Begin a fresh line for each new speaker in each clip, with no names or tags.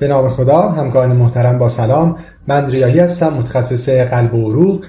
به نام خدا همکاران محترم با سلام. من ریاحی هستم متخصص قلب و عروق.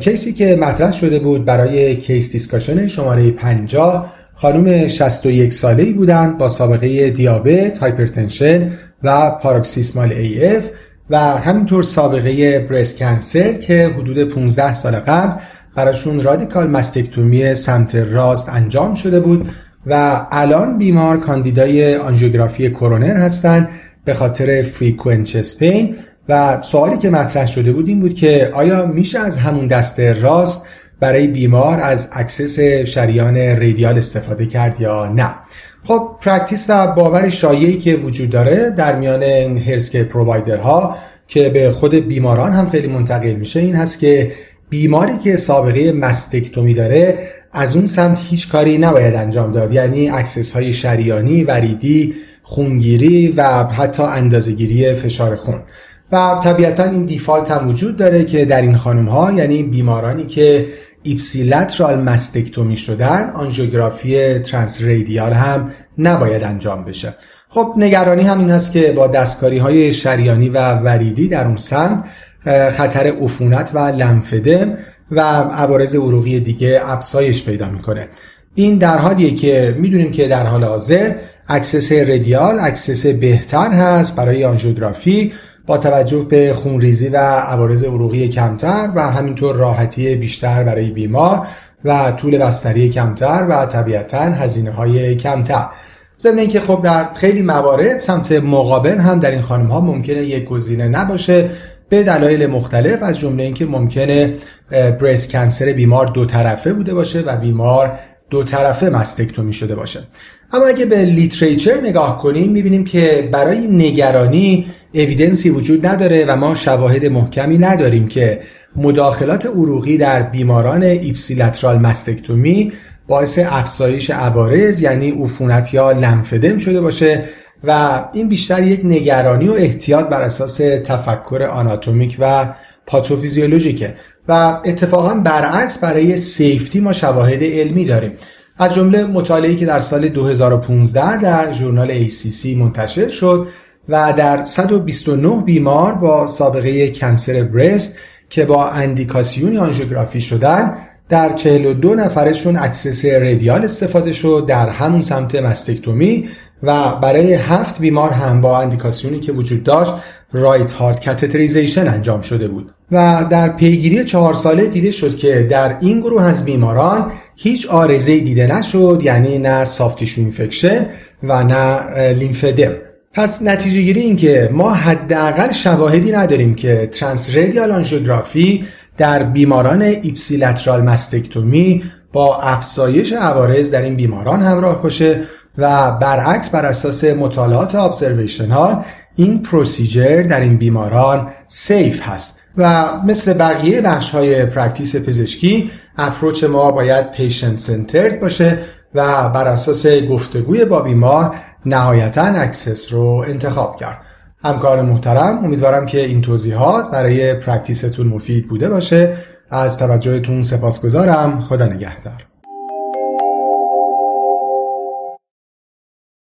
case ی که مطرح شده بود برای case discussion شماره 50 خانم 61 ساله ای بودن با سابقه دیابت، hypertension و paroxysmal AF و همینطور سابقه breast cancer که حدود 15 سال قبل براشون radical mastectomy سمت راست انجام شده بود و الان بیمار کاندیدای آنژیوگرافی کرونر هستند به خاطر frequent chest pain و سوالی که مطرح شده بود این بود که آیا میشه از همون دست راست برای بیمار از access شریان radial استفاده کرد یا نه؟ خب practice و باور شایعی که وجود داره در میان healthcare provider ها که به خود بیماران هم خیلی منتقل میشه این هست که بیماری که سابقه mastectomy داره از اون سمت هیچ کاری نباید انجام داد. یعنی access های شریانی، وریدی، خونگیری و حتی اندازه‌گیری فشار خون. و طبیعتا این default هم وجود داره که در این خانم ها یعنی بیمارانی که ipsilateral mastectomy شدن آنژیوگرافی transradial هم نباید انجام بشه. خب نگرانی هم این هست که با دستکاری های شریانی و وریدی در اون سمت خطر عفونت و lymphedema و عوارض عروقی دیگه افزایش پیدا می‌کنه. این در حالیه که می‌دونیم که در حال حاضر access radial access بهتر هست برای آنژیوگرافی با توجه به خونریزی و عوارض عروقی کمتر و همینطور راحتی بیشتر برای بیمار و طول بستری کمتر و طبیعتا هزینه های کمتر. ضمن اینکه خب در خیلی موارد سمت مقابل هم در این خانم ها ممکنه یک گزینه نباشه به دلایل مختلف از جمله اینکه ممکنه breast cancer بیمار دو طرفه بوده باشه و بیمار دو طرفه mastectomy شده باشه. اما اگه به literature نگاه کنیم می‌بینیم که برای نگرانی evidence ی وجود نداره و ما شواهد محکمی نداریم که مداخلات عروقی در بیماران ipsilateral mastectomy باعث افزایش عوارض یعنی عفونت یا lymphedema شده باشه و این بیشتر یک نگرانی و احتیاط بر اساس تفکر آناتومیک و پاتوفیزیولوژیکه و اتفاقا برعکس برای safety ما شواهد علمی داریم. از جمله مطالعه‌ای که در سال 2015 در ژورنال ACC منتشر شد و در 129 بیمار با سابقه cancer breast که با اندیکاسیون آنژیوگرافی شدن در 42 نفرشون access radial استفاده شد در همون سمت mastectomy و برای هفت بیمار هم با اندیکاسیونی که وجود داشت right heart catheterization انجام شده بود. و در پیگیری چهار ساله دیده شد که در این گروه از بیماران هیچ عارضه دیده نشد یعنی نه soft tissue infection و نه lymphedema پس نتیجه گیری این که ما حداقل شواهدی نداریم که transradial آنژیوگرافی در بیماران ipsilateral mastectomy با افزایش عوارض در این بیماران همراه باشه و برعکس بر اساس مطالعات observational این procedure در این بیماران safe هست و مثل بقیه بخش های practice پزشکی approach ما باید patient-centered باشه و بر اساس گفتگوی با بیمار نهایتا access رو انتخاب کرد. همکار محترم امیدوارم که این توضیحات برای practice تون مفید بوده باشه. از توجهتون سپاسگزارم. خدا نگهدار.